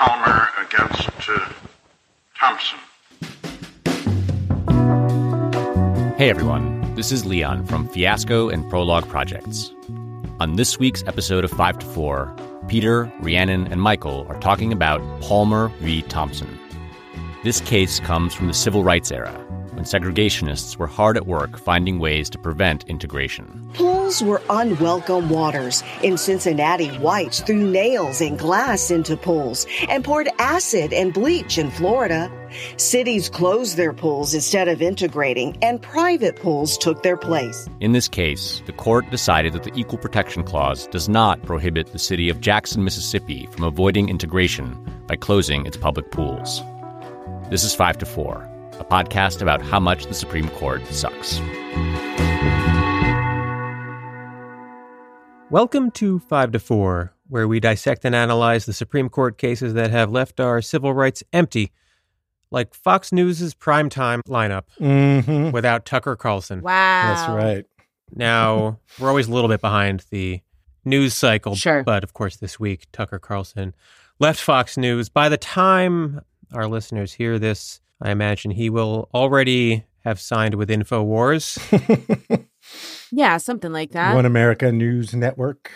Palmer against uh, Thompson. Hey everyone, this is Leon from Fiasco and Prologue Projects. On this week's episode of 5 to 4, Peter, Rhiannon, and Michael are talking about Palmer v. Thompson. This case comes from the civil rights era, when segregationists were hard at work finding ways to prevent integration. Pools were unwelcome waters. In Cincinnati, whites threw nails and glass into pools and poured acid and bleach in Florida. Cities closed their pools instead of integrating, and private pools took their place. In this case, the court decided that the Equal Protection Clause does not prohibit the city of Jackson, Mississippi from avoiding integration by closing its public pools. This is 5 to 4 a podcast about how much the Supreme Court sucks. Welcome to 5 to 4, where we dissect and analyze the Supreme Court cases that have left our civil rights empty, like Fox News' primetime lineup Mm-hmm. without Tucker Carlson. Wow. That's right. Now, we're always a little bit behind the news cycle, Sure. but of course, this week, Tucker Carlson left Fox News. By the time our listeners hear this, I imagine he will already have signed with InfoWars. Yeah, something like that. One America News Network.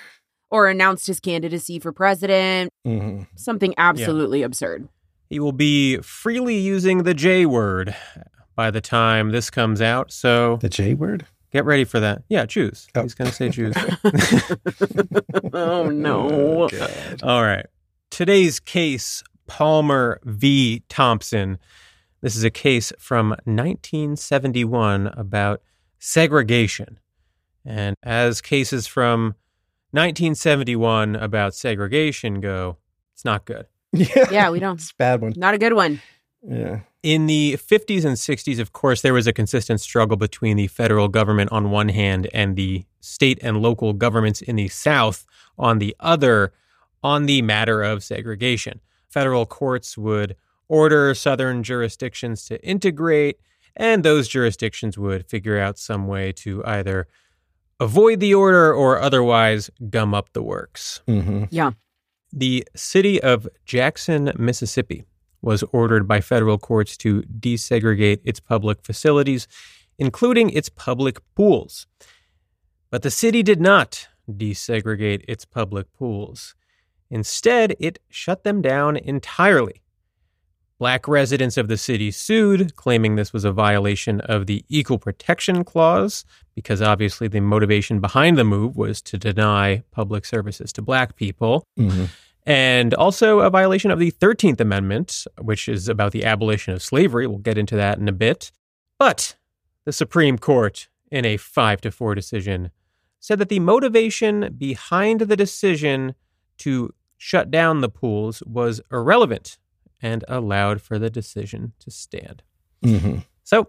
or announced his candidacy for president. hmm Something absolutely absurd. He will be freely using the J word by the time this comes out. So The J word. get ready for that. Yeah, Jews. Oh. He's going to say Jews. oh no. God. All right. Today's case Palmer v. Thompson. This is a case from 1971 about segregation. And as cases from 1971 about segregation go, it's not good. Yeah. Yeah, we don't. It's a bad one. Not a good one. Yeah. In the 50s and 60s, of course, there was a consistent struggle between the federal government on one hand and the state and local governments in the South on the other on the matter of segregation. Federal courts would order Southern jurisdictions to integrate, and those jurisdictions would figure out some way to either avoid the order or otherwise gum up the works. hmm The city of Jackson, Mississippi was ordered by federal courts to desegregate its public facilities, including its public pools. But the city did not desegregate its public pools. Instead, it shut them down entirely. Black residents of the city sued, claiming this was a violation of the Equal Protection Clause, because obviously the motivation behind the move was to deny public services to black people hmm and also a violation of the 13th Amendment, which is about the abolition of slavery. We'll get into that in a bit. But the Supreme Court, in a 5 to 4 decision, said that the motivation behind the decision to shut down the pools was irrelevant and allowed for the decision to stand. hmm So,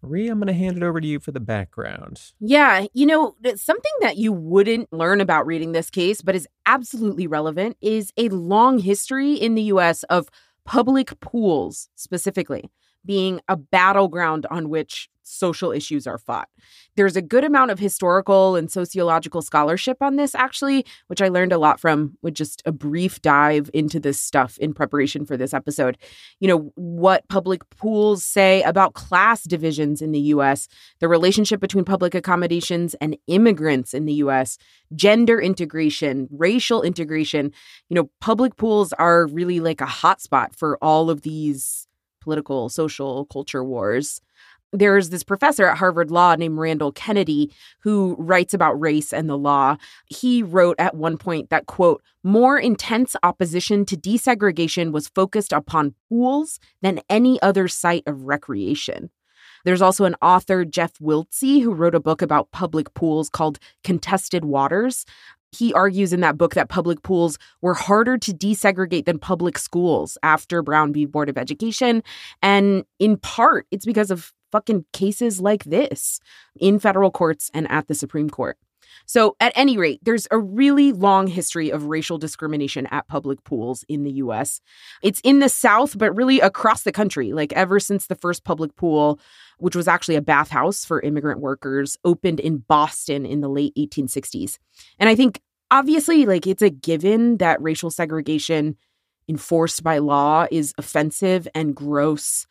Rhea, I'm going to hand it over to you for the background. Yeah, you know, something that you wouldn't learn about reading this case, but is absolutely relevant, is a long history in the US of public pools specifically being a battleground on which social issues are fought. There's a good amount of historical and sociological scholarship on this, actually, which I learned a lot from with just a brief dive into this stuff in preparation for this episode. You know, what public pools say about class divisions in the US, the relationship between public accommodations and immigrants in the US, gender integration, racial integration. You know, public pools are really like a hotspot for all of these political, social, culture wars. There's this professor at Harvard Law named Randall Kennedy who writes about race and the law. He wrote at one point that, quote, more intense opposition to desegregation was focused upon pools than any other site of recreation. There's also an author, Jeff Wiltse, who wrote a book about public pools called Contested Waters. He argues in that book that public pools were harder to desegregate than public schools after Brown v. Board of Education. And in part, it's because of fucking cases like this in federal courts and at the Supreme Court. So, at any rate, there's a really long history of racial discrimination at public pools in the US. It's in the South, but really across the country, like ever since the first public pool, which was actually a bathhouse for immigrant workers, opened in Boston in the late 1860s. And I think obviously, like, it's a given that racial segregation enforced by law is offensive and gross.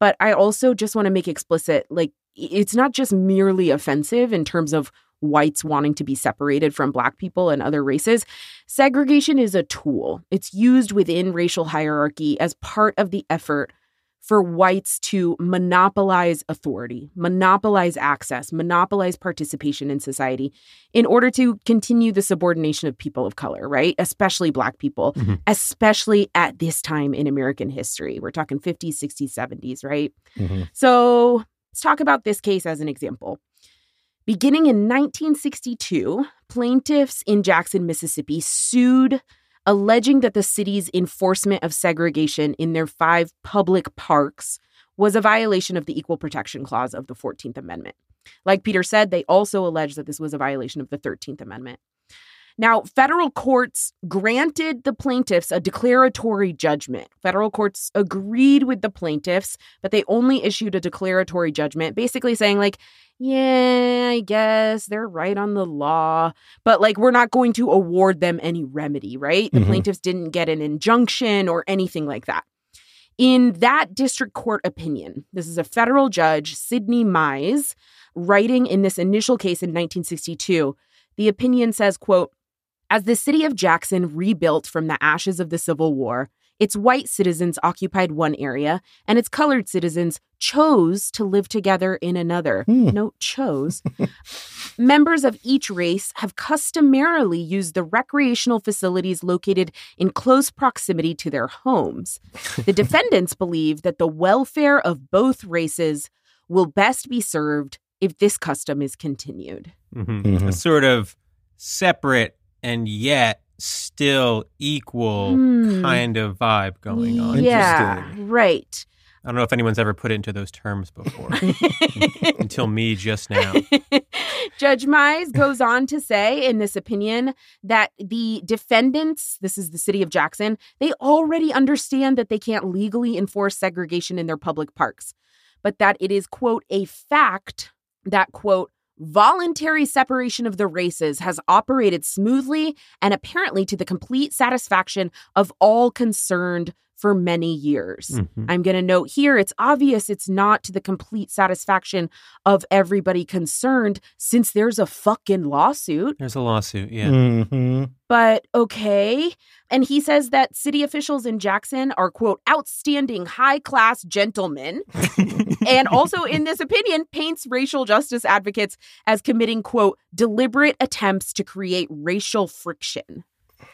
But I also just want to make explicit like, it's not just merely offensive in terms of whites wanting to be separated from black people and other races. Segregation is a tool, it's used within racial hierarchy as part of the effort for whites to monopolize authority, monopolize access, monopolize participation in society in order to continue the subordination of people of color, right? Especially Black people, mm-hmm. especially at this time in American history. We're talking 50s, 60s, 70s, right? Mm-hmm. So let's talk about this case as an example. Beginning in 1962, plaintiffs in Jackson, Mississippi sued alleging that the city's enforcement of segregation in their five public parks was a violation of the Equal Protection Clause of the 14th Amendment. Like Peter said, they also alleged that this was a violation of the 13th Amendment. Now, federal courts granted the plaintiffs a declaratory judgment. Federal courts agreed with the plaintiffs, but they only issued a declaratory judgment, basically saying, like, yeah, I guess they're right on the law, but like, we're not going to award them any remedy, right? The mm-hmm. plaintiffs didn't get an injunction or anything like that. In that district court opinion, this is a federal judge, Sidney Mize, writing in this initial case in 1962. The opinion says, quote, as the city of Jackson rebuilt from the ashes of the Civil War, its white citizens occupied one area, and its colored citizens chose to live together in another. Hmm. Note chose. Members of each race have customarily used the recreational facilities located in close proximity to their homes. The defendants believe that the welfare of both races will best be served if this custom is continued. Mm-hmm. Mm-hmm. A sort of separate and yet still equal mm. kind of vibe going on. Yeah, right. I don't know if anyone's ever put it into those terms before until me just now. Judge Mize goes on to say in this opinion that the defendants, this is the city of Jackson, they already understand that they can't legally enforce segregation in their public parks, but that it is, quote, a fact that, quote, voluntary separation of the races has operated smoothly and apparently to the complete satisfaction of all concerned for many years. Mm-hmm. I'm going to note here it's obvious it's not to the complete satisfaction of everybody concerned since there's a fucking lawsuit. There's a lawsuit, yeah. Mm-hmm. But okay. And he says that city officials in Jackson are, quote, outstanding high class gentlemen. and also, in this opinion, paints racial justice advocates as committing, quote, deliberate attempts to create racial friction.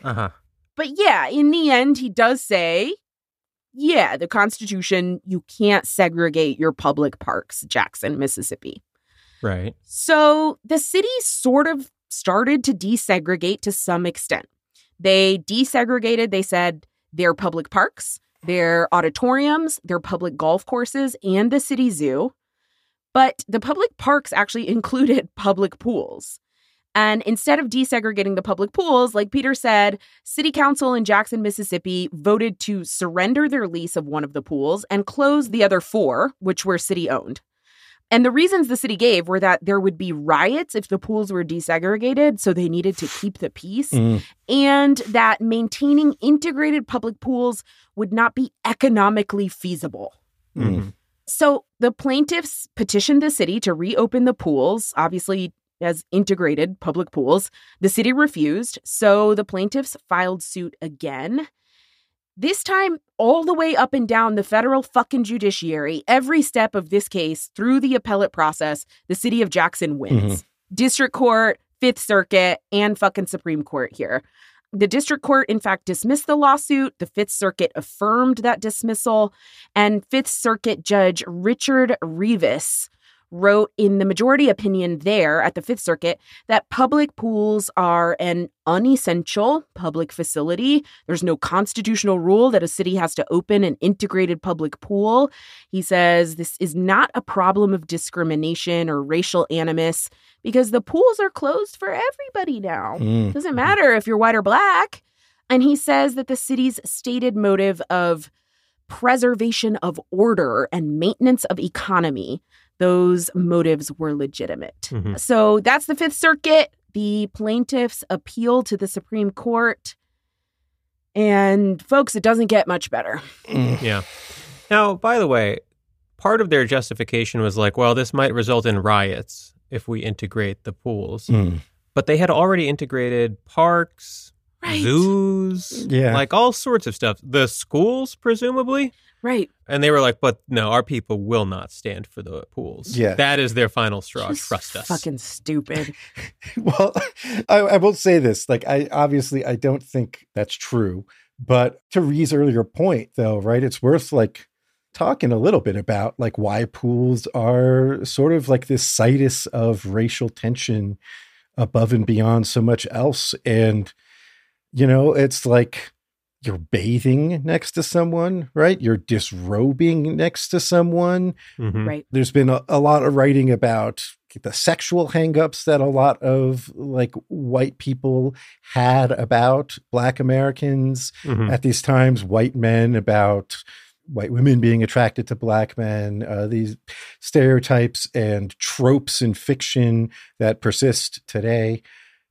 Uh huh. But yeah, in the end, he does say yeah, the Constitution, you can't segregate your public parks, Jackson, Mississippi. Right. So the city sort of started to desegregate to some extent. They desegregated, they said, their public parks, their auditoriums, their public golf courses, and the city zoo. But the public parks actually included public pools. And instead of desegregating the public pools, like Peter said, City Council in Jackson, Mississippi voted to surrender their lease of one of the pools and close the other four, which were city owned. And the reasons the city gave were that there would be riots if the pools were desegregated, so they needed to keep the peace, mm. and that maintaining integrated public pools would not be economically feasible. Mm. So the plaintiffs petitioned the city to reopen the pools, obviously as integrated public pools. The city refused, so the plaintiffs filed suit again. This time, all the way up and down the federal fucking judiciary, every step of this case through the appellate process, the city of Jackson wins. Mm-hmm. District Court, Fifth Circuit, and fucking Supreme Court here. The district court, in fact, dismissed the lawsuit. The Fifth Circuit affirmed that dismissal. And Fifth Circuit Judge Richard Rives wrote in the majority opinion there at the Fifth Circuit that public pools are an unessential public facility. There's no constitutional rule that a city has to open an integrated public pool. He says this is not a problem of discrimination or racial animus because the pools are closed for everybody now. Mm. Doesn't matter if you're white or black. And he says that the city's stated motive of preservation of order and maintenance of economy those motives were legitimate. Mm-hmm. So that's the Fifth Circuit. The plaintiffs appeal to the Supreme Court. And folks, it doesn't get much better. Yeah. Now, by the way, part of their justification was like, well, this might result in riots if we integrate the pools. Mm. But they had already integrated parks, Right. zoos, Yeah. like all sorts of stuff. The schools, presumably. Right. And they were like, but no, our people will not stand for the pools. Yeah. That is their final straw. Just Trust us. Fucking stupid. Well, I, I will say this. Like, I obviously I don't think that's true. But to Ree's earlier point, though, right? It's worth like talking a little bit about like why pools are sort of like this situs of racial tension above and beyond so much else. And, you know, it's like you're bathing next to someone, right? You're disrobing next to someone Mhm. Right. there's been a, a lot of writing about the sexual hangups that a lot of like white people had about black Americans Mhm. at these times, white men about white women being attracted to black men, uh, these stereotypes and tropes in fiction that persist today.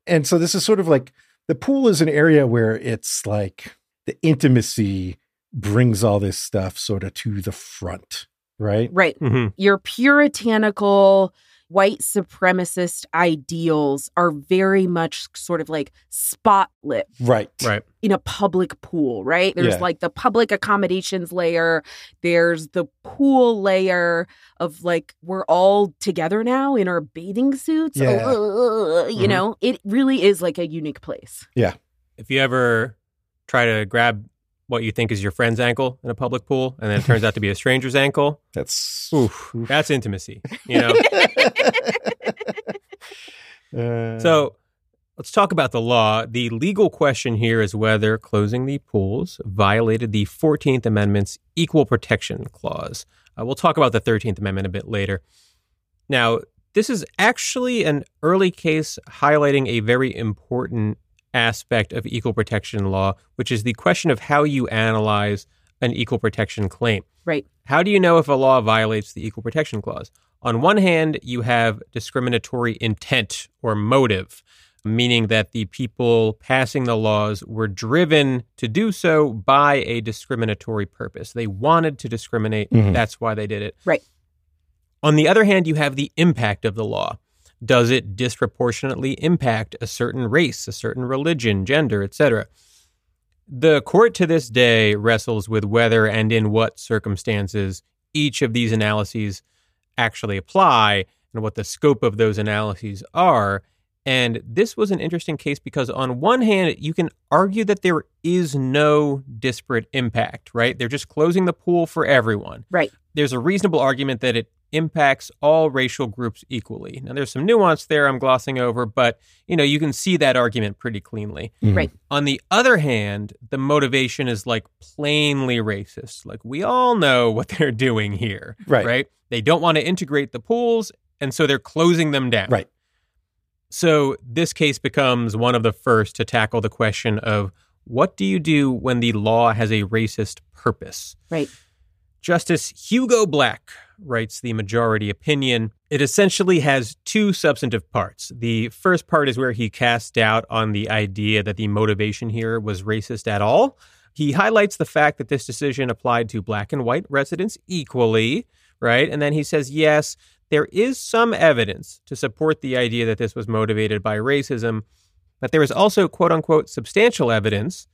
And so this is sort of like the pool is an area where it's like the intimacy brings all this stuff sort of to the front, right? Right. Mhm. Your puritanical white supremacist ideals are very much sort of like spotlit Right. Right. in a public pool, right? There's Yeah. like the public accommodations layer, there's the pool layer of like we're all together now in our bathing suits. Yeah. Uh, you Mhm. know, it really is like a unique place. Yeah. If you ever try to grab what you think is your friend's ankle in a public pool and then it turns out to be a stranger's ankle, That's oof, that's intimacy, you know? Uh, So let's talk about the law. The legal question here is whether closing the pools violated the 14th Amendment's Equal Protection Clause. Uh, we'll talk about the 13th Amendment a bit later. Now, this is actually an early case highlighting a very important aspect of equal protection law, which is the question of how you analyze an equal protection claim. Right. How do you know if a law violates the Equal Protection Clause? On one hand, you have discriminatory intent or motive, meaning that the people passing the laws were driven to do so by a discriminatory purpose. They wanted to discriminate. Mhm. That's why they did it. Right. On the other hand, you have the impact of the law. Does it disproportionately impact a certain race, a certain religion, gender, etc.? The court to this day wrestles with whether and in what circumstances each of these analyses actually apply and what the scope of those analyses are. And this was an interesting case because, on one hand, you can argue that there is no disparate impact, right? They're just closing the pool for everyone. Right. There's a reasonable argument that it impacts all racial groups equally. Now, there's some nuance there I'm glossing over, but you know, you can see that argument pretty cleanly. mhm. Right. On the other hand, the motivation is like plainly racist. Like we all know what they're doing here, Right. Right? They don't want to integrate the pools, and so they're closing them down. Right. So this case becomes one of the first to tackle the question of what do you do when the law has a racist purpose? Right. Justice Hugo Black writes the majority opinion. It essentially has two substantive parts. The first part is where he casts doubt on the idea that the motivation here was racist at all. He highlights the fact that this decision applied to black and white residents equally, right? And then he says, yes, there is some evidence to support the idea that this was motivated by racism, but there is also, quote unquote, substantial evidence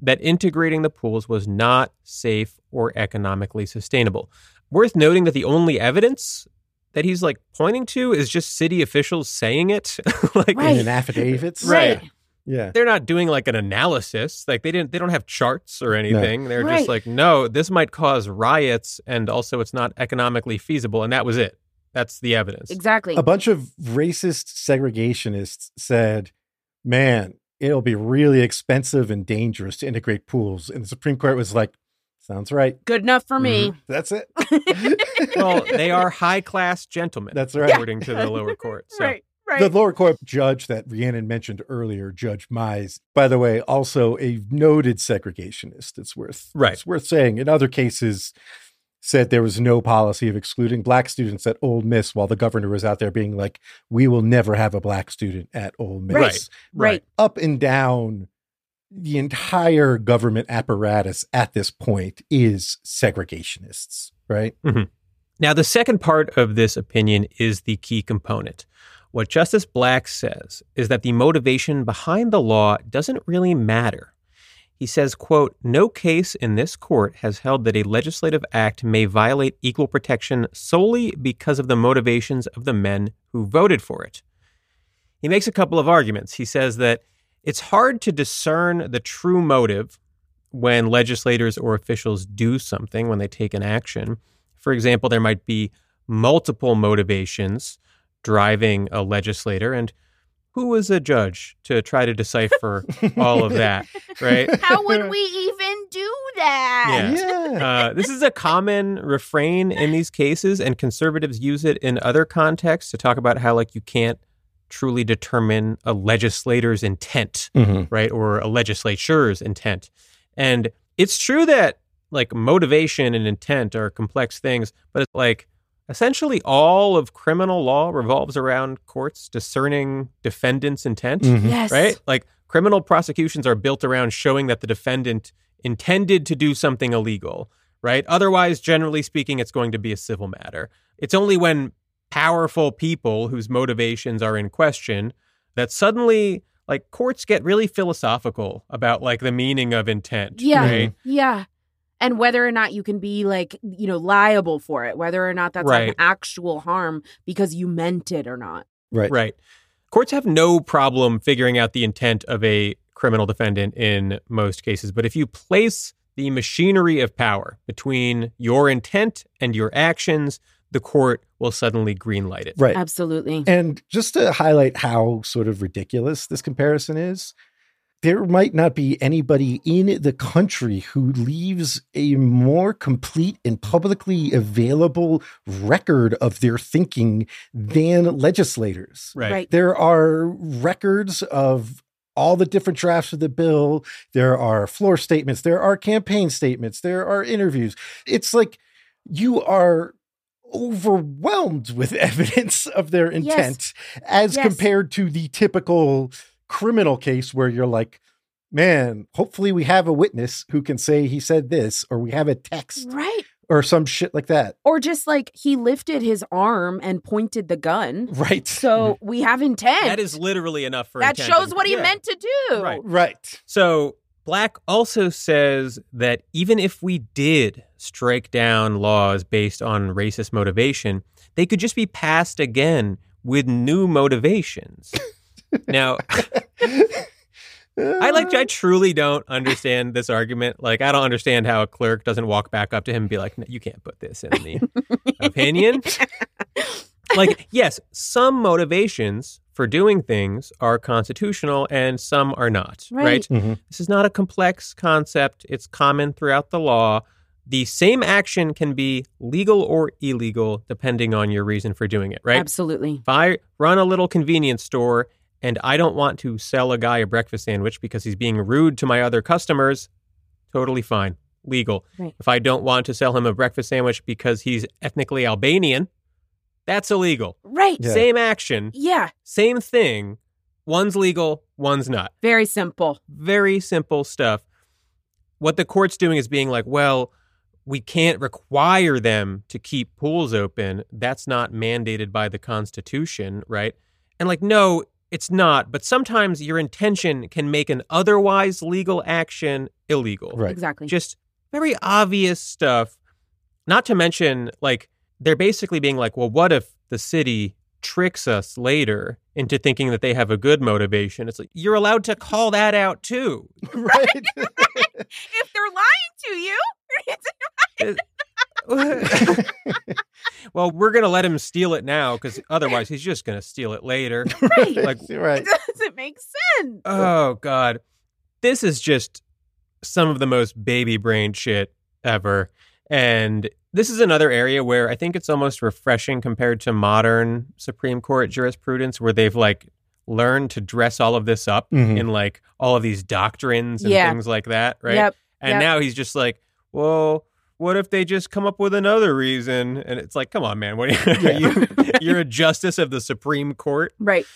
that integrating the pools was not safe or economically sustainable. Worth noting that the only evidence that he's like pointing to is just city officials saying it. like Right. in affidavits. Right. Yeah. they're not doing like an analysis. Like they didn't they don't have charts or anything. They're Right. just like, no, this might cause riots and also it's not economically feasible. And that was it. That's the evidence. Exactly. A bunch of racist segregationists said, man, it'll be really expensive and dangerous to integrate pools. And the Supreme Court was like, sounds right. Good enough for me. Mm-hmm. That's it. well, they are high class gentlemen. That's right. According to the lower court. So Right. Right. The lower court judge that Rhiannon mentioned earlier, Judge Mize, by the way, also a noted segregationist. It's worth Right. It's worth saying. In other cases, said there was no policy of excluding black students at Ole Miss, while the governor was out there being like, "We will never have a black student at Ole Miss." Right. right. Up and down the entire government apparatus at this point is segregationists, right? Mm-hmm. Now, the second part of this opinion is the key component. What Justice Black says is that the motivation behind the law doesn't really matter. He says, quote, no case in this court has held that a legislative act may violate equal protection solely because of the motivations of the men who voted for it. He makes a couple of arguments. He says that it's hard to discern the true motive when legislators or officials do something, when they take an action. For example, there might be multiple motivations driving a legislator, and who is a judge to try to decipher all of that, right? How would we even do that? Yeah. Uh, this is a common refrain in these cases, and conservatives use it in other contexts to talk about how, like, you can't truly determine a legislator's intent, Mhm. right? Or a legislature's intent. And it's true that, like, motivation and intent are complex things, but it's like essentially all of criminal law revolves around courts discerning defendants' intent Mhm. Yes. right? Like criminal prosecutions are built around showing that the defendant intended to do something illegal, right? Otherwise, generally speaking, it's going to be a civil matter. It's only when powerful people whose motivations are in question that suddenly like courts get really philosophical about like the meaning of intent, Yeah. right? Yeah. And whether or not you can be like, you know, liable for it, whether or not that's like an actual harm because you meant it or not. Right. Right. Courts have no problem figuring out the intent of a criminal defendant in most cases. But if you place the machinery of power between your intent and your actions, the court will suddenly greenlight it. Right. Absolutely. And just to highlight how sort of ridiculous this comparison is, there might not be anybody in the country who leaves a more complete and publicly available record of their thinking than legislators. Right. Right. There are records of all the different drafts of the bill. There are floor statements. There are campaign statements. There are interviews. It's like you are overwhelmed with evidence of their intent as Yes. compared to the typical criminal case where you're like, man, hopefully we have a witness who can say he said this, or we have a text Right. or some shit like that. Or just like he lifted his arm and pointed the gun. Right. So we have intent. That is literally enough for that intent. shows what he Yeah. meant to do. Right. right. So Black also says that even if we did strike down laws based on racist motivation, they could just be passed again with new motivations. now, I like I truly don't understand this argument. Like I don't understand how a clerk doesn't walk back up to him and be like, "No, "You can't put this in the opinion." like, yes, some motivations for doing things are constitutional and some are not, Right. right? Mhm. This is not a complex concept. It's common throughout the law. The same action can be legal or illegal depending on your reason for doing it, right? Absolutely. If I run a little convenience store and I don't want to sell a guy a breakfast sandwich because he's being rude to my other customers, totally fine, legal. Right. If I don't want to sell him a breakfast sandwich because he's ethnically Albanian, that's illegal. Right. Yeah. Same action, Yeah. same thing. One's legal, one's not. Very simple. Very simple stuff. What the court's doing is being like, well, we can't require them to keep pools open. That's not mandated by the Constitution, right? And like, no, it's not. But sometimes your intention can make an otherwise legal action illegal. Right. Exactly. Just very obvious stuff. Not to mention, like, they're basically being like, well, what if the city tricks us later into thinking that they have a good motivation? It's like, you're allowed to call that out too. right. if they're lying to you, it's well, we're going to let him steal it now because otherwise he's just going to steal it later. right. Like, right. it doesn't make sense. oh, God. This is just some of the most baby brain shit ever. And this is another area where I think it's almost refreshing compared to modern Supreme Court jurisprudence where they've like learned to dress all of this up Mhm. in like all of these doctrines and Yeah. things like that, right? Yep. And Yep. now he's just like, well, what if they just come up with another reason? And it's like, come on, man, what are you? Are you you're a justice of the Supreme Court. Right.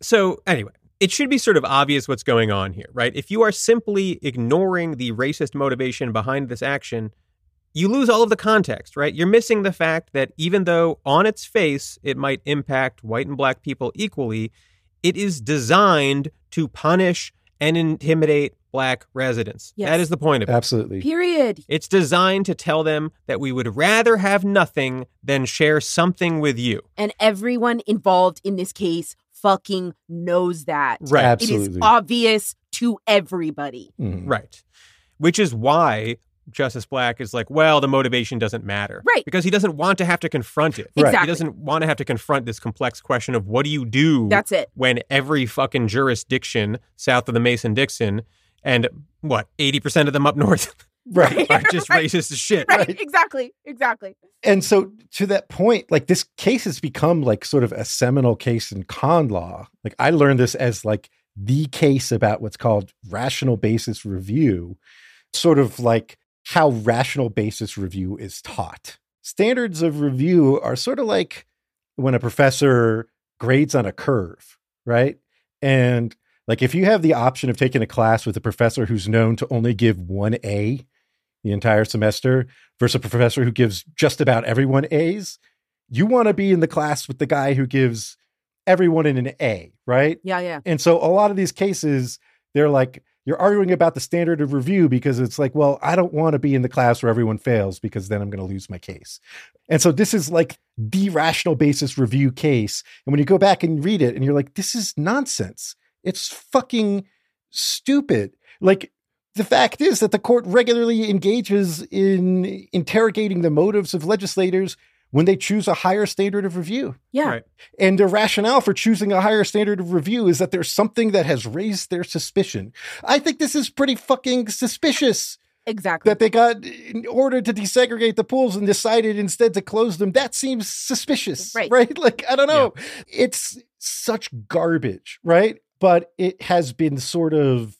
So anyway, it should be sort of obvious what's going on here, right? If you are simply ignoring the racist motivation behind this action, you lose all of the context, right? You're missing the fact that even though on its face it might impact white and black people equally, it is designed to punish and intimidate black residents. Yes. That is the point of it. Absolutely. Period. It's designed to tell them that we would rather have nothing than share something with you. And everyone involved in this case fucking knows that. Right. Absolutely. It is obvious to everybody. Mhm. Right. Which is why Justice Black is like, well, the motivation doesn't matter. Right. Because he doesn't want to have to confront it. Right. Exactly. He doesn't want to have to confront this complex question of what do you do That's it. when every fucking jurisdiction south of the Mason Dixon and what, 80% of them up north Right. are just Right. racist as shit. Right. Right. Exactly. Exactly. And so to that point, like this case has become like sort of a seminal case in con law. Like I learned this as like the case about what's called rational basis review, sort of like how rational basis review is taught. Standards of review are sort of like when a professor grades on a curve, right? And like if you have the option of taking a class with a professor who's known to only give one A the entire semester versus a professor who gives just about everyone A's, you want to be in the class with the guy who gives everyone an A, right? Yeah. Yeah. And so a lot of these cases, they're like, you're arguing about the standard of review because it's like, well, I don't want to be in the class where everyone fails because then I'm going to lose my case. And so this is like the rational basis review case. And when you go back and read it and you're like, this is nonsense. It's fucking stupid. Like the fact is that the court regularly engages in interrogating the motives of legislators when they choose a higher standard of review. Yeah. Right. And the rationale for choosing a higher standard of review is that there's something that has raised their suspicion. I think this is pretty fucking suspicious Exactly. that they got in order to desegregate the pools and decided instead to close them. That seems suspicious, Right. right? Like, I don't know. It's such garbage, right? But it has been sort of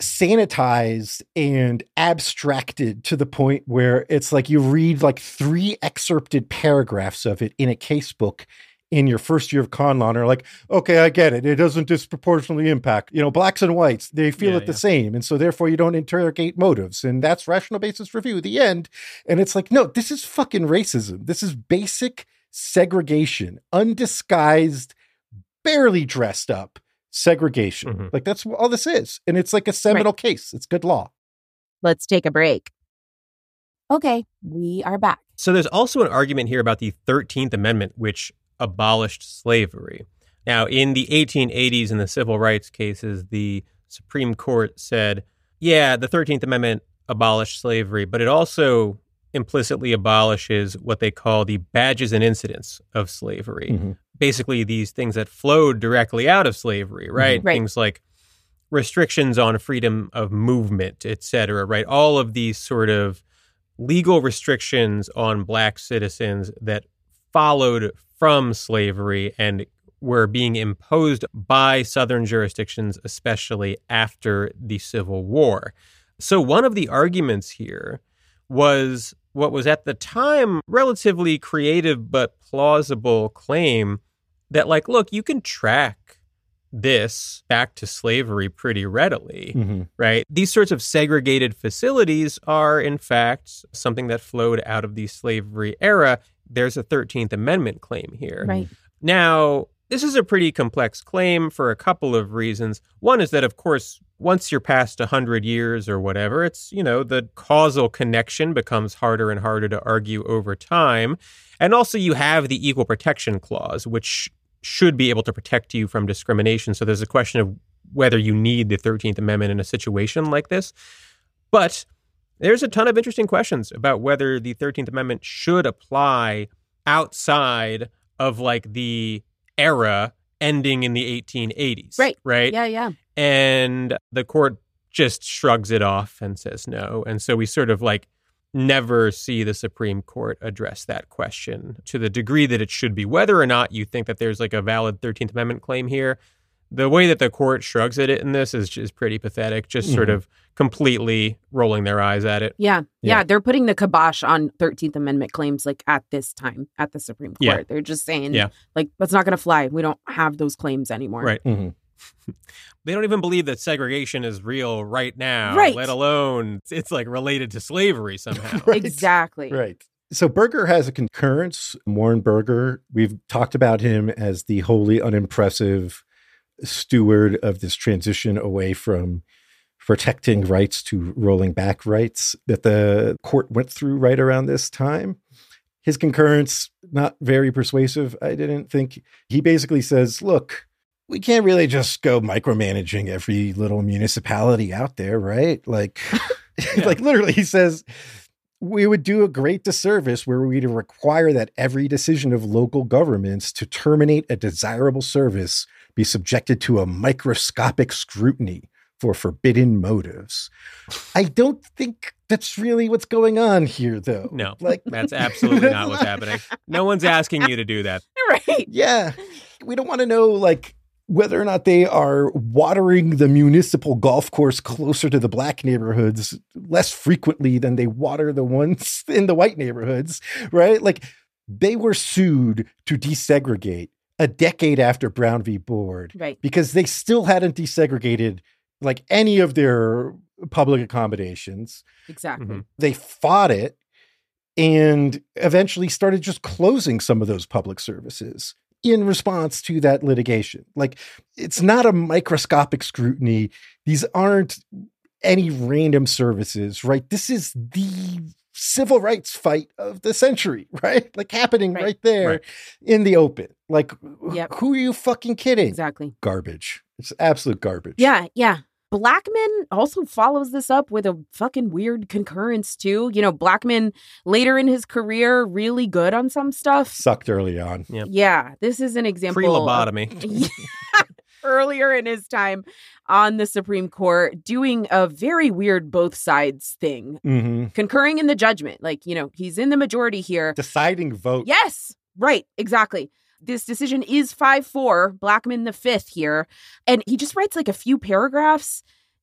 sanitized and abstracted to the point where it's like you read like three excerpted paragraphs of it in a casebook in your first year of con law and are like, okay, I get it. It doesn't disproportionately impact, you know, blacks and whites. They feel Yeah, it the yeah. same. And so therefore you don't interrogate motives. And that's rational basis review, the end. And it's like, no, this is fucking racism. This is basic segregation, undisguised, barely dressed up segregation. Mhm. Like that's all this is. And it's like a seminal case. It's good law. Let's take a break. Okay. We are back. So there's also an argument here about the 13th Amendment, which abolished slavery. Now, in the 1880s, in the civil rights cases, the Supreme Court said, yeah, the 13th Amendment abolished slavery, but it also implicitly abolishes what they call the badges and incidents of slavery. Mhm. Basically, these things that flowed directly out of slavery, mm-hmm. right? Right. Things like restrictions on freedom of movement, et cetera, right? All of these sort of legal restrictions on black citizens that followed from slavery and were being imposed by southern jurisdictions, especially after the Civil War. So, one of the arguments here was what was at the time relatively creative but plausible claim that, like, look, you can track this back to slavery pretty readily Mhm. right? These sorts of segregated facilities are, in fact, something that flowed out of the slavery era. There's a 13th Amendment claim here. Right. Now, this is a pretty complex claim for a couple of reasons. One is that, of course, once you're past 100 years or whatever, it's, you know, the causal connection becomes harder and harder to argue over time. And also, you have the Equal Protection Clause, which should be able to protect you from discrimination. So there's a question of whether you need the 13th Amendment in a situation like this. But there's a ton of interesting questions about whether the 13th Amendment should apply outside of like the era ending in the 1880s. Right. Right. Yeah. Yeah. And the court just shrugs it off and says no. And so we sort of like never see the Supreme Court address that question to the degree that it should be. Whether or not you think that there's like a valid 13th Amendment claim here, the way that the court shrugs at it in this is just pretty pathetic, just sort Mhm. of completely rolling their eyes at it. Yeah, yeah, Yeah. they're putting the kibosh on 13th Amendment claims like at this time at the Supreme Court. Yeah. They're just saying, Yeah. like, that's not going to fly. We don't have those claims anymore. Right. Mhm. They don't even believe that segregation is real right now, Right. let alone it's like related to slavery somehow. Right. Exactly. Right. So Burger has a concurrence. Warren Burger, we've talked about him as the wholly unimpressive steward of this transition away from protecting rights to rolling back rights that the court went through right around this time. His concurrence, not very persuasive, I didn't think. He basically says, look, we can't really just go micromanaging every little municipality out there, right? Like, like literally, he says, we would do a great disservice were we to require that every decision of local governments to terminate a desirable service be subjected to a microscopic scrutiny for forbidden motives. I don't think that's really what's going on here, though. No, like That's absolutely not what's happening. No one's asking you to do that. Right. Yeah, we don't want to know like whether or not they are watering the municipal golf course closer to the black neighborhoods less frequently than they water the ones in the white neighborhoods, right? Like they were sued to desegregate a decade after Brown v. Board Right. because they still hadn't desegregated like any of their public accommodations. Exactly. Mhm. They fought it and eventually started just closing some of those public services in response to that litigation. Like it's not a microscopic scrutiny. These aren't any random services, right? This is the civil rights fight of the century, right? Like happening right, Right. there Right. in the open. Like Yep. who are you fucking kidding? Exactly. Garbage. It's absolute garbage. Yeah, yeah. Blackmun also follows this up with a fucking weird concurrence too. You know, Blackmun later in his career really good on some stuff. Sucked early on. Yep. Yeah, this is an example. Pre lobotomy. earlier in his time on the Supreme Court doing a very weird both sides thing, hmm concurring in the judgment. Like, you know, he's in the majority here. Deciding vote. Yes, right, exactly. This decision is 5 4, Blackmun the fifth here. And he just writes like a few paragraphs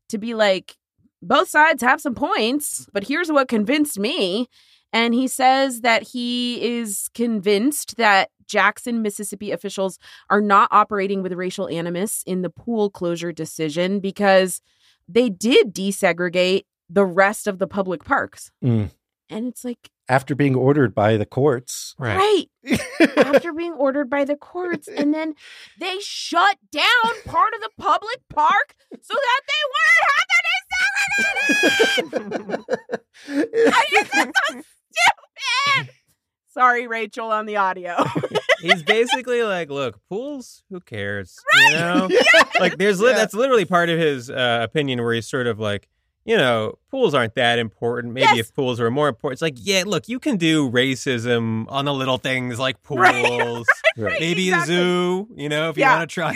to be like, both sides have some points, but here's what convinced me. And he says that he is convinced that Jackson, Mississippi officials are not operating with racial animus in the pool closure decision because they did desegregate the rest of the public parks. Mm. And it's like, After being ordered by the courts. Right. right after being ordered by the courts and then they shut down part of the public park so that they wouldn't have to desegregate. I think that's so stupid. Sorry, Rachel, on the audio. He's basically like, look, pools, who cares? You know? Yeah. Like there's li- Yeah. that's literally part of his uh, opinion where he's sort of like, you know, pools aren't that important. Maybe Yes. if pools were more important, it's like, yeah, look, you can do racism on the little things like pools. Right, Right. Maybe exactly. a zoo, you know, if you Yeah. want to try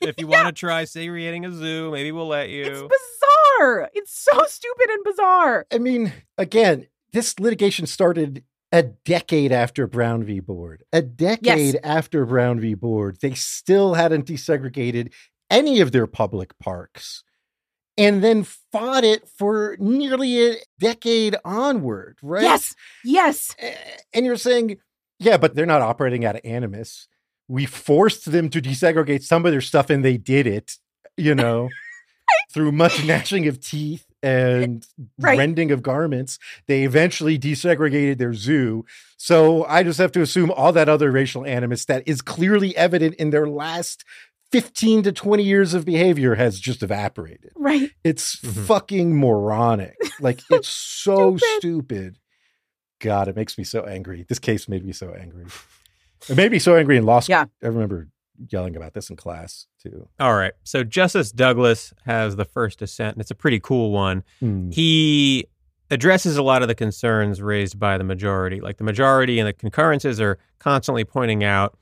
if you want to try segregating a zoo, maybe we'll let you. It's bizarre. It's so stupid and bizarre. I mean, again, this litigation started a decade after Brown v. Board. A decade after Brown v. Board, they still hadn't desegregated any of their public parks and then fought it for nearly a decade onward, right? Yes. Yes. And you're saying, yeah, but they're not operating out of animus. We forced them to desegregate some of their stuff and they did it, you know, through much gnashing of teeth and Right. rending of garments. They eventually desegregated their zoo. So I just have to assume all that other racial animus that is clearly evident in their last 15 to 20 years of behavior has just evaporated. Right. It's Mhm. fucking moronic. Like it's so Stupid. stupid. God, it makes me so angry. This case made me so angry. It made me so angry in law school. Yeah. I remember yelling about this in class too. All right. So Justice Douglas has the first dissent, and it's a pretty cool one. Hmm. he addresses a lot of the concerns raised by the majority. Like the majority and the concurrences are constantly pointing out,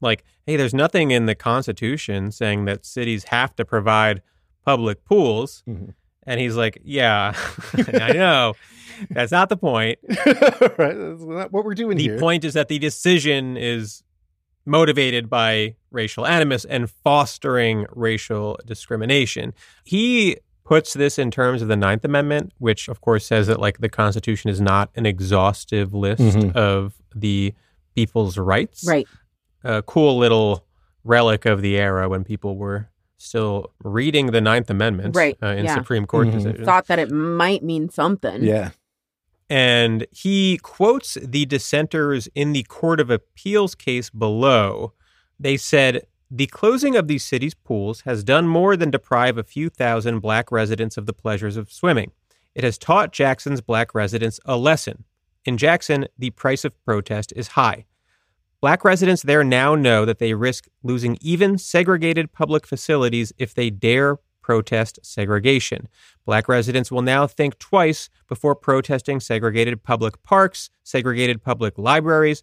like, hey, there's nothing in the Constitution saying that cities have to provide public pools. Mhm. And he's like, yeah, I know. That's not the point. right? That's not what we're doing The here. point is that the decision is motivated by racial animus and fostering racial discrimination. He puts this in terms of the Ninth Amendment, which of course says that like the Constitution is not an exhaustive list Mhm. of the people's rights. Right. A cool little relic of the era when people were still reading the Ninth Amendment Right, uh, in yeah. Supreme Court Mhm. decisions. Thought that it might mean something. Yeah. And he quotes the dissenters in the Court of Appeals case below. They said, the closing of these cities' pools has done more than deprive a few thousand black residents of the pleasures of swimming. It has taught Jackson's black residents a lesson. In Jackson, the price of protest is high. Black residents there now know that they risk losing even segregated public facilities if they dare protest segregation. Black residents will now think twice before protesting segregated public parks, segregated public libraries,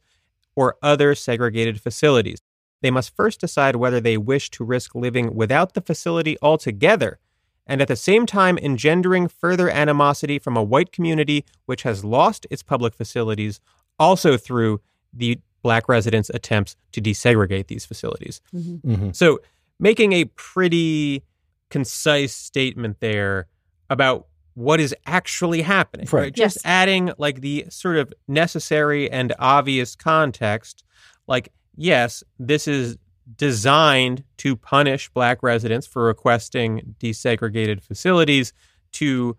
or other segregated facilities. They must first decide whether they wish to risk living without the facility altogether and at the same time engendering further animosity from a white community which has lost its public facilities, also through the black residents' attempts to desegregate these facilities. hmm So, making a pretty concise statement there about what is actually happening, Right. Just Yes. adding like the sort of necessary and obvious context, like, yes, this is designed to punish black residents for requesting desegregated facilities, to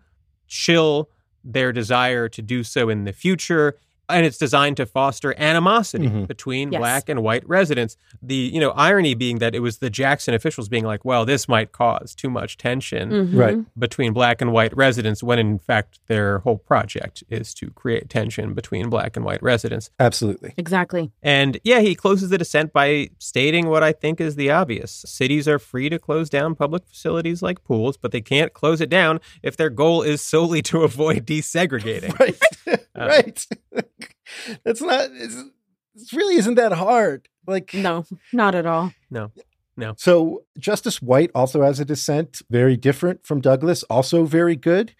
chill their desire to do so in the future. And it's designed to foster animosity Mhm. between Yes. black and white residents. The you know irony being that it was the Jackson officials being like, "Well, this might cause too much tension Mhm. Right. between black and white residents," when in fact their whole project is to create tension between black and white residents. Absolutely. Exactly. And yeah, he closes the dissent by stating what I think is the obvious. Cities are free to close down public facilities like pools, but they can't close it down if their goal is solely to avoid desegregating. Right. Uh, right. That's not, it's, it really isn't that hard. Like, No, not at all. No. No. So Justice White also has a dissent, very different from Douglas, also very good.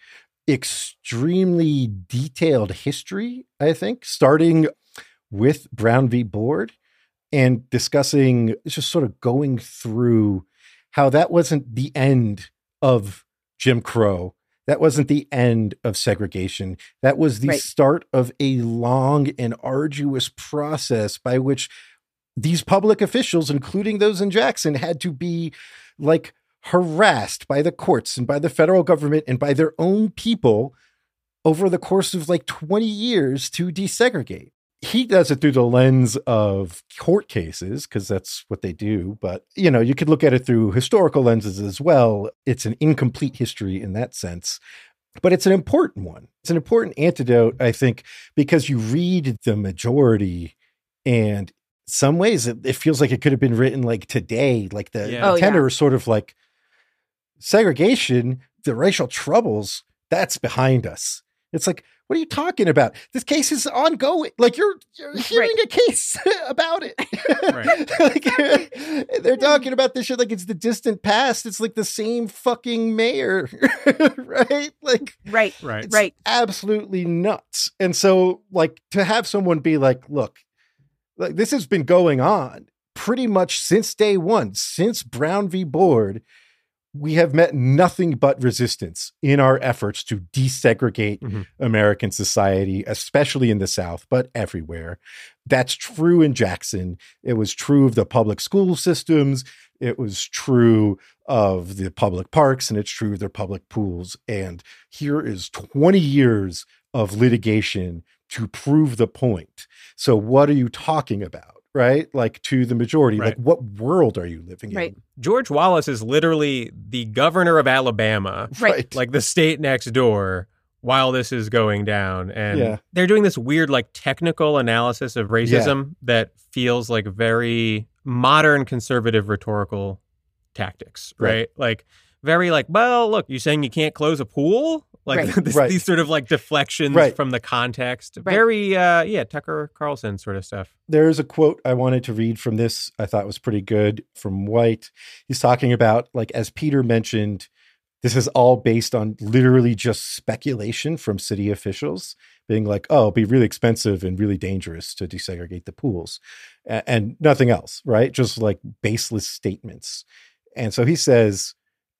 Extremely detailed history, I think, starting with Brown v. Board and discussing just sort of going through how that wasn't the end of Jim Crow. That wasn't the end of segregation. That was the Right. start of a long and arduous process by which these public officials, including those in Jackson, had to be like harassed by the courts and by the federal government and by their own people over the course of like 20 years to desegregate. He does it through the lens of court cases because that's what they do. But, you know, you could look at it through historical lenses as well. It's an incomplete history in that sense but it's an important one. It's an important antidote, I think, because you read the majority and some ways it, it feels like it could have been written like today, like the, Yeah. the Oh, tenor yeah. is sort of like segregation, the racial troubles, that's behind us. It's like, what are you talking about? This case is ongoing. Like you're, you're hearing a case about it. like, they're talking about this shit like it's the distant past. It's like the same fucking mayor, right? Like Right. Right. it's Right. absolutely nuts. And so, like, to have someone be like, look, like this has been going on pretty much since day one, since Brown v. Board, we have met nothing but resistance in our efforts to desegregate Mhm. American society, especially in the South, but everywhere. That's true in Jackson. It was true of the public school systems. It was true of the public parks and it's true of their public pools. And here is 20 years of litigation to prove the point. So, what are you talking about? Right? Like to the majority, Right. like what world are you living Right. in? George Wallace is literally the governor of Alabama, Right. like the state next door, while this is going down. And Yeah. they're doing this weird, like, technical analysis of racism that feels like very modern conservative rhetorical tactics, right? Right. Like, very like, well, look, you saying you can't close a pool? Like Right. this, Right. these sort of like deflections Right. from the context. Right. Very, uh, yeah, Tucker Carlson sort of stuff. There's a quote I wanted to read from this, I thought was pretty good from White. He's talking about, like, as Peter mentioned, this is all based on literally just speculation from city officials being like, oh, it'll be really expensive and really dangerous to desegregate the pools a- and nothing else, right? Just like baseless statements. And so he says,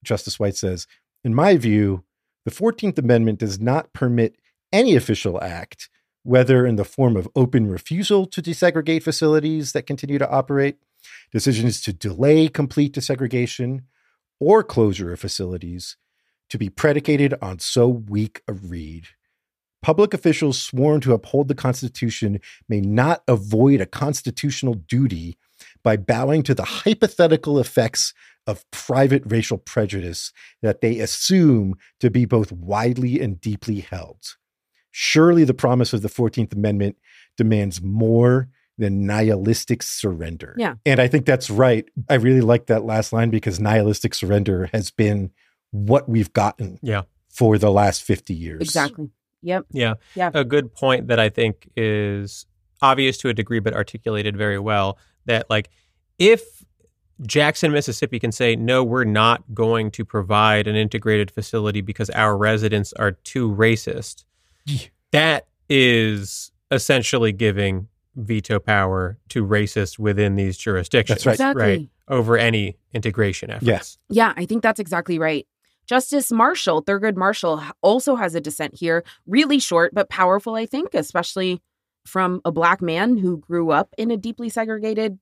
Justice White says, in my view, the 14th Amendment does not permit any official act, whether in the form of open refusal to desegregate facilities that continue to operate, decisions to delay complete desegregation, or closure of facilities to be predicated on so weak a reed. Public officials sworn to uphold the Constitution may not avoid a constitutional duty by bowing to the hypothetical effects of private racial prejudice that they assume to be both widely and deeply held. Surely the promise of the 14th Amendment demands more than nihilistic surrender. Yeah. And I think that's right. I really like that last line because nihilistic surrender has been what we've gotten Yeah. for the last 50 years. Exactly. Yep. Yeah. Yeah. A good point that I think is obvious to a degree, but articulated very well that, like, if Jackson, Mississippi can say, no, we're not going to provide an integrated facility because our residents are too racist, Yeah. that is essentially giving veto power to racists within these jurisdictions. That's right. Exactly. Right. Over any integration efforts. Yes. Yeah, I think that's exactly right. Justice Marshall, Thurgood Marshall, also has a dissent here. Really short, but powerful, I think, especially from a black man who grew up in a deeply segregated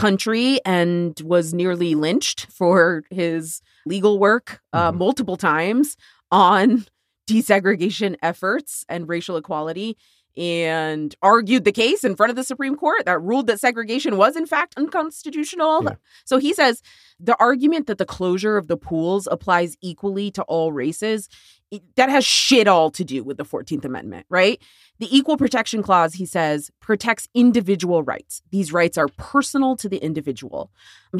country and was nearly lynched for his legal work uh, Mhm. multiple times on desegregation efforts and racial equality and argued the case in front of the Supreme Court that ruled that segregation was in fact unconstitutional. Yeah. So he says the argument that the closure of the pools applies equally to all races that has shit all to do with the 14th amendment right the equal protection clause he says protects individual rights these rights are personal to the individual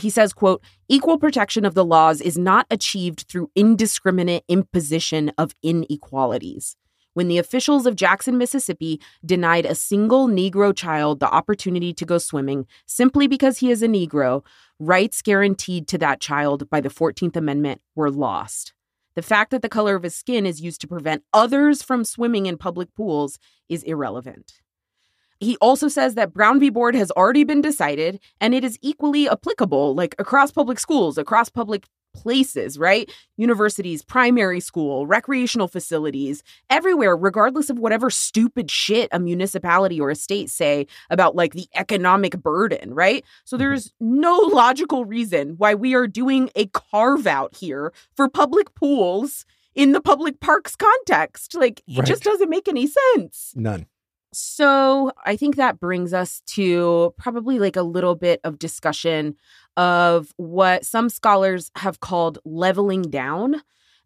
he says quote equal protection of the laws is not achieved through indiscriminate imposition of inequalities when the officials of Jackson, Mississippi denied a single Negro child the opportunity to go swimming simply because he is a Negro, rights guaranteed to that child by the 14th Amendment were lost. The fact that the color of his skin is used to prevent others from swimming in public pools is irrelevant. He also says that Brown v. Board has already been decided and it is equally applicable, like across public schools, across public places, right? Universities, primary school, recreational facilities, everywhere, regardless of whatever stupid shit a municipality or a state say about like the economic burden, right? So mm-hmm. there's no logical reason why we are doing a carve out here for public pools in the public parks context. Like it Right. just doesn't make any sense. None. So I think that brings us to probably like a little bit of discussion of what some scholars have called leveling down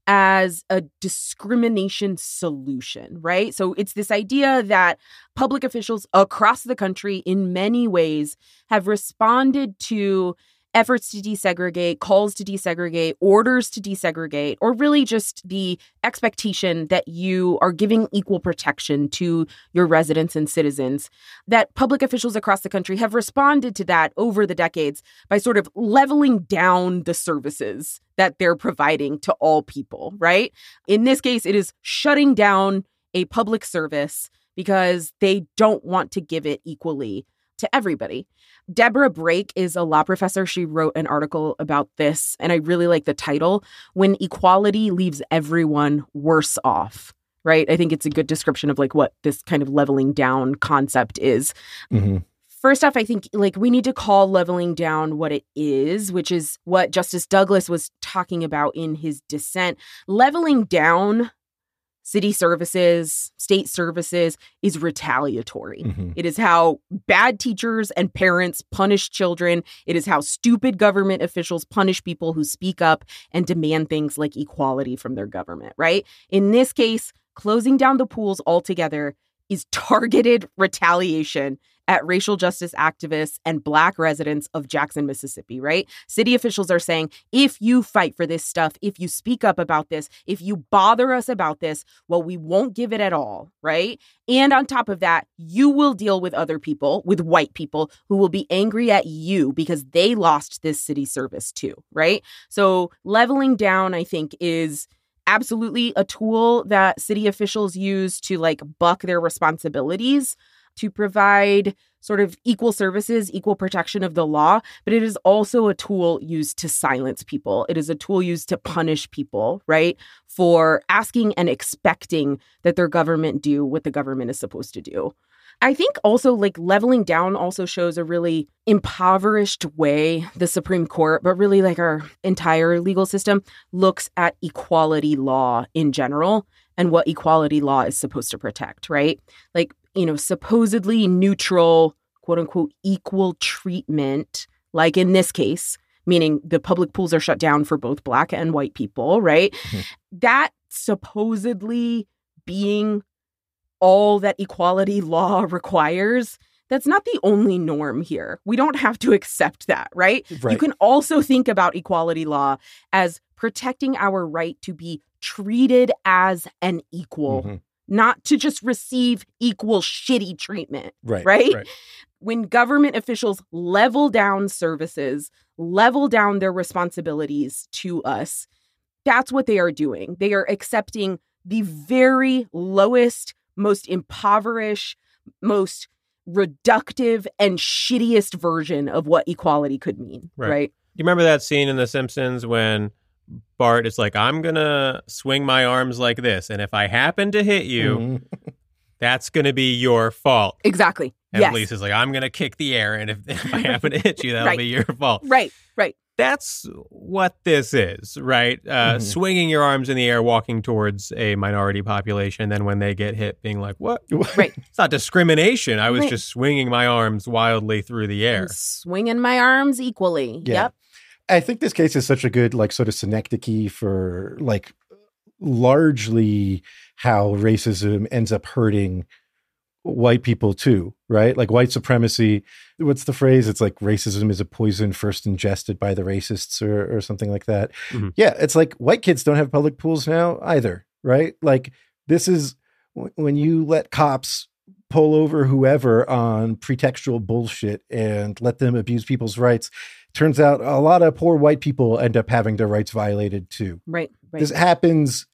as a discrimination solution, right? So it's this idea that public officials across the country, in many ways, have responded to efforts to desegregate, calls to desegregate, orders to desegregate, or really just the expectation that you are giving equal protection to your residents and citizens. That public officials across the country have responded to that over the decades by sort of leveling down the services that they're providing to all people, right? In this case, it is shutting down a public service because they don't want to give it equally to everybody. Deborah Brake is a law professor. She wrote an article about this, and I really like the title When Equality Leaves Everyone Worse Off. Right? I think it's a good description of like what this kind of leveling down concept is. hmm First off, I think like we need to call leveling down what it is, which is what Justice Douglas was talking about in his dissent. Leveling down city services, state services is retaliatory. hmm It is how bad teachers and parents punish children. It is how stupid government officials punish people who speak up and demand things like equality from their government, right? In this case, closing down the pools altogether is targeted retaliation at racial justice activists and Black residents of Jackson, Mississippi, right? City officials are saying if you fight for this stuff, if you speak up about this, if you bother us about this, well, we won't give it at all, right? And on top of that, you will deal with other people, with white people who will be angry at you because they lost this city service too, right? So leveling down, I think, is absolutely a tool that city officials use to like buck their responsibilities to provide sort of equal services, equal protection of the law, but it is also a tool used to silence people. It is a tool used to punish people, right? For asking and expecting that their government do what the government is supposed to do. I think also like leveling down also shows a really impoverished way the Supreme Court, but really like our entire legal system looks at equality law in general and what equality law is supposed to protect, right? Like, you know, supposedly neutral, quote unquote, equal treatment, like in this case, meaning the public pools are shut down for both black and white people, right? Mm-hmm. That supposedly being all that equality law requires that's not the only norm here. We don't have to accept that, right? right? You can also think about equality law as protecting our right to be treated as an equal, mm-hmm. Not to just receive equal shitty treatment, right? Right? right. When government officials level down services, level down their responsibilities to us, that's what they are doing. They are accepting the very lowest, most impoverished, most reductive and shittiest version of what equality could mean, right? right? You remember that scene in The Simpsons when Bart is like, I'm going to swing my arms like this. And if I happen to hit you, mm-hmm. that's going to be your fault. Exactly. And yes. Lisa's like, I'm going to kick the air. And if, if I happen to hit you, that'll right. be your fault. Right, right that's what this is, right? Uh, mm-hmm. Swinging your arms in the air, walking towards a minority population. Then when they get hit, being like, "What? Right? it's not discrimination. I was right. just swinging my arms wildly through the air, I'm swinging my arms equally." Yeah. Yep. I think this case is such a good, like, sort of synecdoche for like largely how racism ends up hurting white people too, right? Like white supremacy. What's the phrase? It's like racism is a poison first ingested by the racists or, or something like that. Mm-hmm. Yeah, it's like white kids don't have public pools now either, right? Like this is when you let cops pull over whoever on pretextual bullshit and let them abuse people's rights. Turns out a lot of poor white people end up having their rights violated too. Right. right. This happens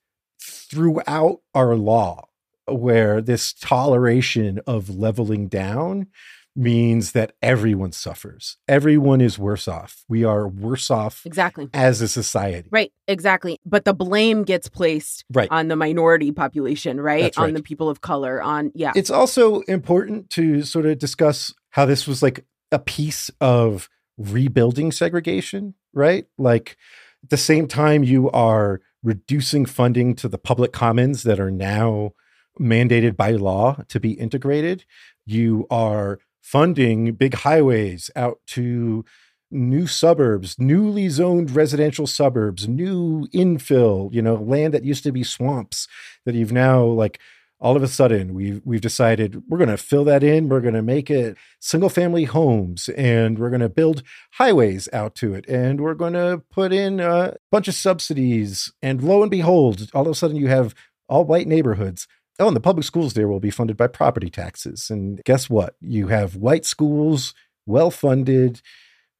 throughout our law where this toleration of leveling down means that everyone suffers. Everyone is worse off. We are worse off exactly as a society. Right, exactly. But the blame gets placed right. on the minority population, right? on the people of color, on yeah. It's also important to sort of discuss how this was like a piece of rebuilding segregation, right? Like at the same time you are reducing funding to the public commons that are now mandated by law to be integrated. You are funding big highways out to new suburbs, newly zoned residential suburbs, new infill, you know, land that used to be swamps that you've now like all of a sudden we've we've decided we're going to fill that in we're going to make it single family homes and we're going to build highways out to it and we're going to put in a bunch of subsidies and lo and behold all of a sudden you have all white neighborhoods oh, and the public schools there will be funded by property taxes. And guess what? You have white schools, well funded,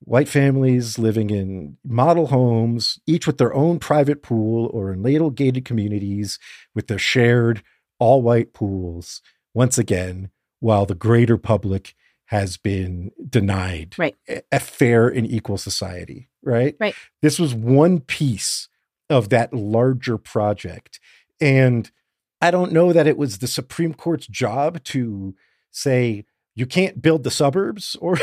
white families living in model homes, each with their own private pool or in little gated communities with their shared all white pools. Once again, while the greater public has been denied right. a fair and equal society, right? Right. This was one piece of that larger project. And I don't know that it was the Supreme Court's job to say you can't build the suburbs or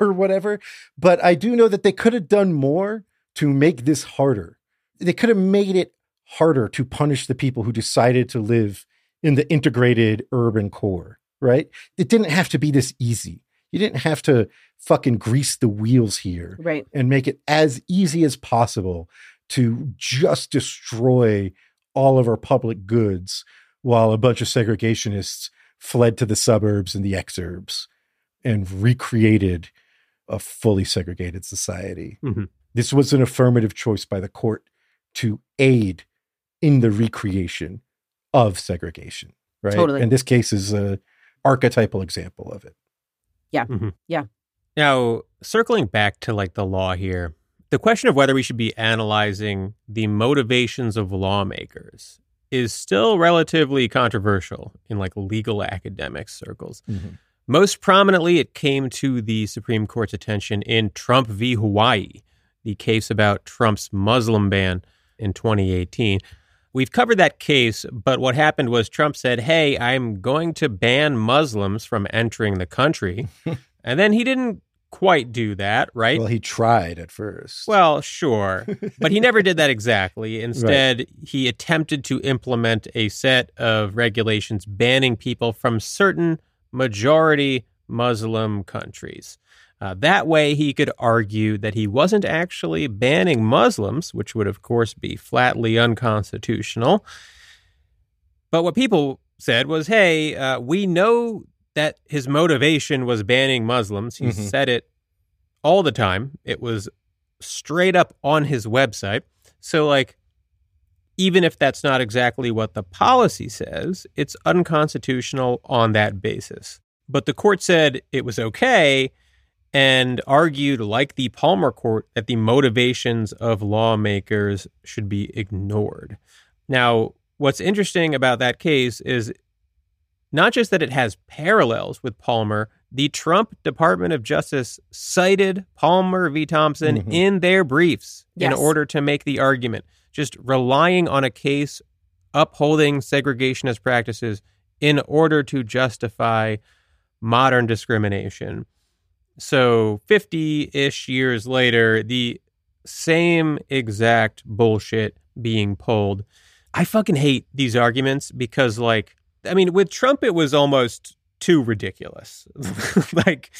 or whatever, but I do know that they could have done more to make this harder. They could have made it harder to punish the people who decided to live in the integrated urban core, right? It didn't have to be this easy. You didn't have to fucking grease the wheels here right. and make it as easy as possible to just destroy all of our public goods while a bunch of segregationists fled to the suburbs and the exurbs and recreated a fully segregated society. Mm-hmm. This was an affirmative choice by the court to aid in the recreation of segregation, right? Totally. And this case is a archetypal example of it. Yeah. Mm-hmm. Yeah. Now, circling back to like the law here, the question of whether we should be analyzing the motivations of lawmakers is still relatively controversial in like legal academic circles. Mm-hmm. Most prominently, it came to the Supreme Court's attention in Trump v. Hawaii, the case about Trump's Muslim ban in 2018. We've covered that case, but what happened was Trump said, Hey, I'm going to ban Muslims from entering the country. and then he didn't quite do that, right? Well, he tried at first. Well, sure. but he never did that exactly. Instead, right. he attempted to implement a set of regulations banning people from certain majority Muslim countries. Uh, that way, he could argue that he wasn't actually banning Muslims, which would, of course, be flatly unconstitutional. But what people said was, hey, uh, we know that his motivation was banning Muslims. He mm-hmm. said it all the time, it was straight up on his website. So, like, even if that's not exactly what the policy says, it's unconstitutional on that basis. But the court said it was okay and argued, like the Palmer court, that the motivations of lawmakers should be ignored. Now, what's interesting about that case is not just that it has parallels with Palmer, the Trump Department of Justice cited Palmer v. Thompson mm-hmm. in their briefs yes. in order to make the argument, just relying on a case upholding segregationist practices in order to justify modern discrimination. So 50 ish years later, the same exact bullshit being pulled. I fucking hate these arguments because, like, I mean, with Trump, it was almost too ridiculous. like,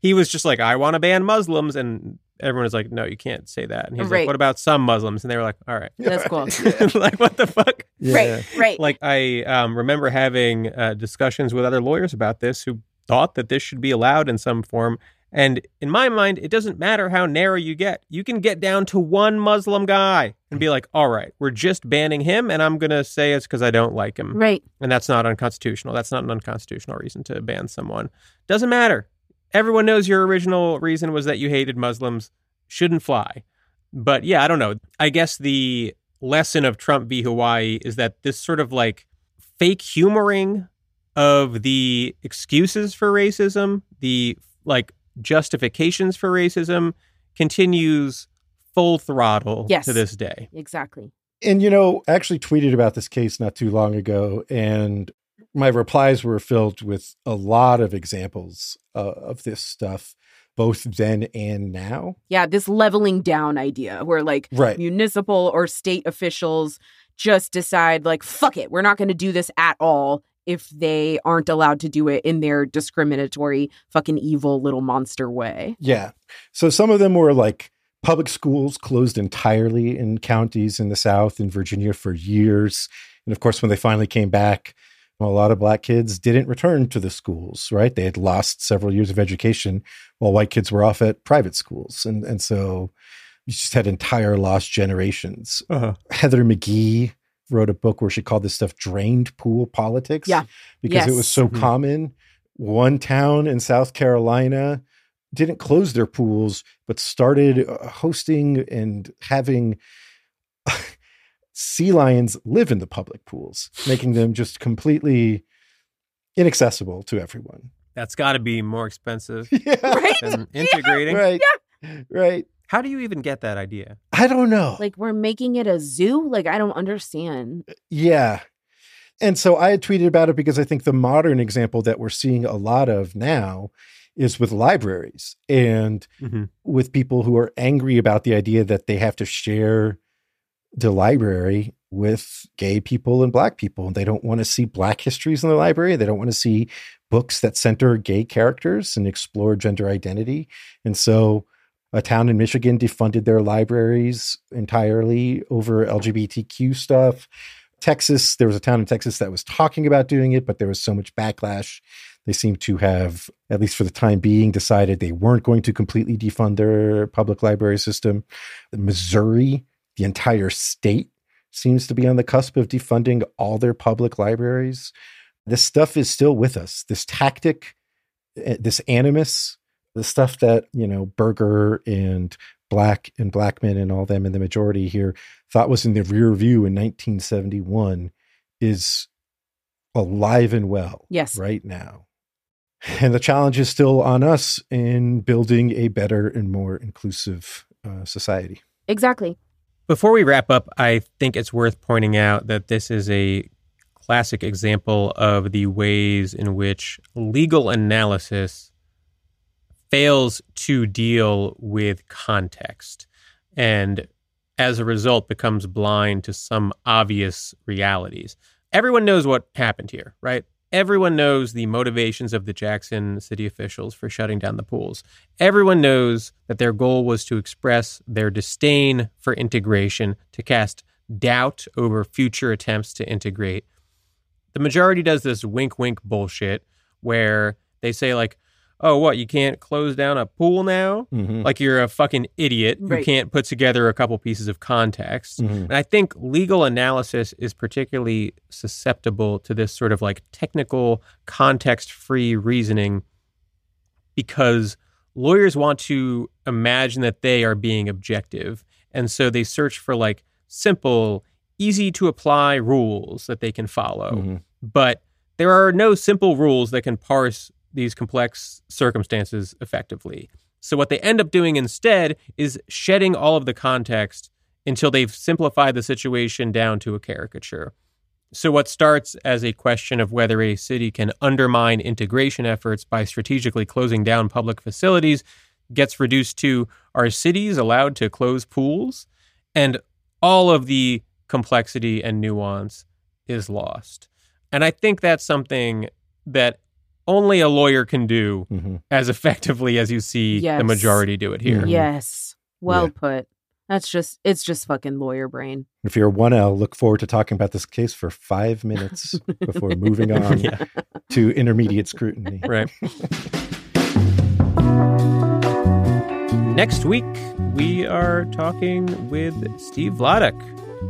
he was just like, I want to ban Muslims. And everyone was like, no, you can't say that. And he's right. like, what about some Muslims? And they were like, all right. That's cool. like, what the fuck? Yeah. Right, right. Like, I um, remember having uh, discussions with other lawyers about this who thought that this should be allowed in some form. And in my mind, it doesn't matter how narrow you get. You can get down to one Muslim guy and be like, all right, we're just banning him, and I'm going to say it's because I don't like him. Right. And that's not unconstitutional. That's not an unconstitutional reason to ban someone. Doesn't matter. Everyone knows your original reason was that you hated Muslims. Shouldn't fly. But yeah, I don't know. I guess the lesson of Trump v. Hawaii is that this sort of like fake humoring of the excuses for racism, the like justifications for racism continues full throttle yes, to this day. Exactly. And, you know, I actually tweeted about this case not too long ago, and my replies were filled with a lot of examples uh, of this stuff, both then and now. Yeah, this leveling down idea where like right. municipal or state officials just decide, like, fuck it, we're not going to do this at all if they aren't allowed to do it in their discriminatory, fucking evil little monster way. Yeah. So some of them were like public schools closed entirely in counties in the South in Virginia for years. And of course, when they finally came back, a lot of black kids didn't return to the schools, right? They had lost several years of education while white kids were off at private schools. And, and so you just had entire lost generations. Uh-huh. Heather McGhee wrote a book where she called this stuff drained pool politics. Yeah. Because yes. it was so mm-hmm. common. One town in South Carolina didn't close their pools, but started uh, hosting and having sea lions live in the public pools, making them just completely inaccessible to everyone. That's got to be more expensive yeah. right? than integrating. Yeah. Right. Yeah. Right. How do you even get that idea? I don't know. Like we're making it a zoo? Like I don't understand. Uh, yeah. And so I had tweeted about it because I think the modern example that we're seeing a lot of now is with libraries and mm-hmm. with people who are angry about the idea that they have to share the library with gay people and black people. And they don't want to see black histories in the library. They don't want to see books that center gay characters and explore gender identity. And so a town in Michigan defunded their libraries entirely over LGBTQ stuff. Texas, there was a town in Texas that was talking about doing it, but there was so much backlash. They seem to have, at least for the time being, decided they weren't going to completely defund their public library system. Missouri, the entire state, seems to be on the cusp of defunding all their public libraries. This stuff is still with us. This tactic, eh, this animus the stuff that you know Burger and Black and Blackmun and all them in the majority here thought was in the rear view in 1971 is alive and well yes. right now. And the challenge is still on us in building a better and more inclusive uh, society. Exactly. Before we wrap up, I think it's worth pointing out that this is a classic example of the ways in which legal analysis fails to deal with context and as a result becomes blind to some obvious realities. Everyone knows what happened here, right? Everyone knows the motivations of the Jackson city officials for shutting down the pools. Everyone knows that their goal was to express their disdain for integration, to cast doubt over future attempts to integrate. The majority does this wink wink bullshit where they say, like, oh, what, you can't close down a pool now? Mhm. Like you're a fucking idiot who Right. can't put together a couple pieces of context. Mhm. And I think legal analysis is particularly susceptible to this sort of like technical, context free reasoning because lawyers want to imagine that they are being objective. And so they search for like simple, easy to apply rules that they can follow. Mhm. But there are no simple rules that can parse these complex circumstances effectively. So, what they end up doing instead is shedding all of the context until they've simplified the situation down to a caricature. So, what starts as a question of whether a city can undermine integration efforts by strategically closing down public facilities gets reduced to are cities allowed to close pools? And all of the complexity and nuance is lost. And I think that's something that only a lawyer can do Mhm. as effectively as you see Yes. the majority do it here. Mhm. Yes. Well Yeah. put. That's just it's just fucking lawyer brain. If you're 1L, look forward to talking about this case for five minutes before moving on Yeah. to intermediate scrutiny. Right. Next week, we are talking with Steve Vladeck.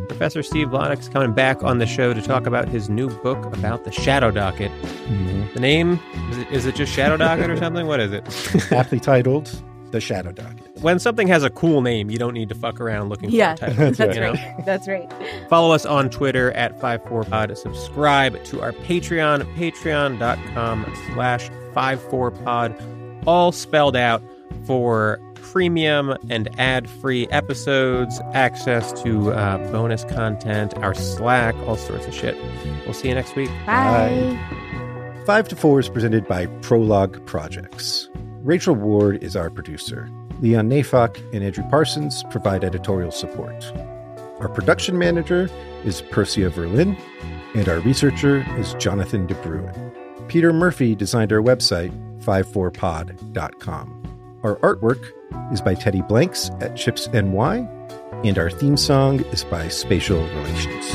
Professor Steve Vladeck is coming back on the show to talk about his new book about the Shadow Docket. Mhm. The name is it, is it just Shadow Docket or something? What is it? Aptly titled The Shadow Docket. when something has a cool name, you don't need to fuck around looking Yeah. for a title. That's That's you know? right. That's right. Follow us on Twitter at 54pod. Subscribe to our Patreon, patreon.com slash 54pod. All spelled out for premium and ad-free episodes, access to uh, bonus content, our Slack, all sorts of shit. We'll see you next week. Bye. Five to Four is presented by Prologue Projects. Rachel Ward is our producer. Leon Neyfakh and Andrew Parsons provide editorial support. Our production manager is Percia Verlin, and our researcher is Jonathan DeBruin. Peter Murphy designed our website, 54pod.com. Our artwork is by Teddy Blanks at Chips NY, and our theme song is by Spatial Relations.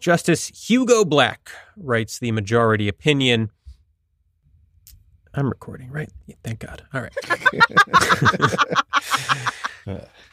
Justice Hugo Black writes the majority opinion. I'm recording, right? Yeah, thank God. All right.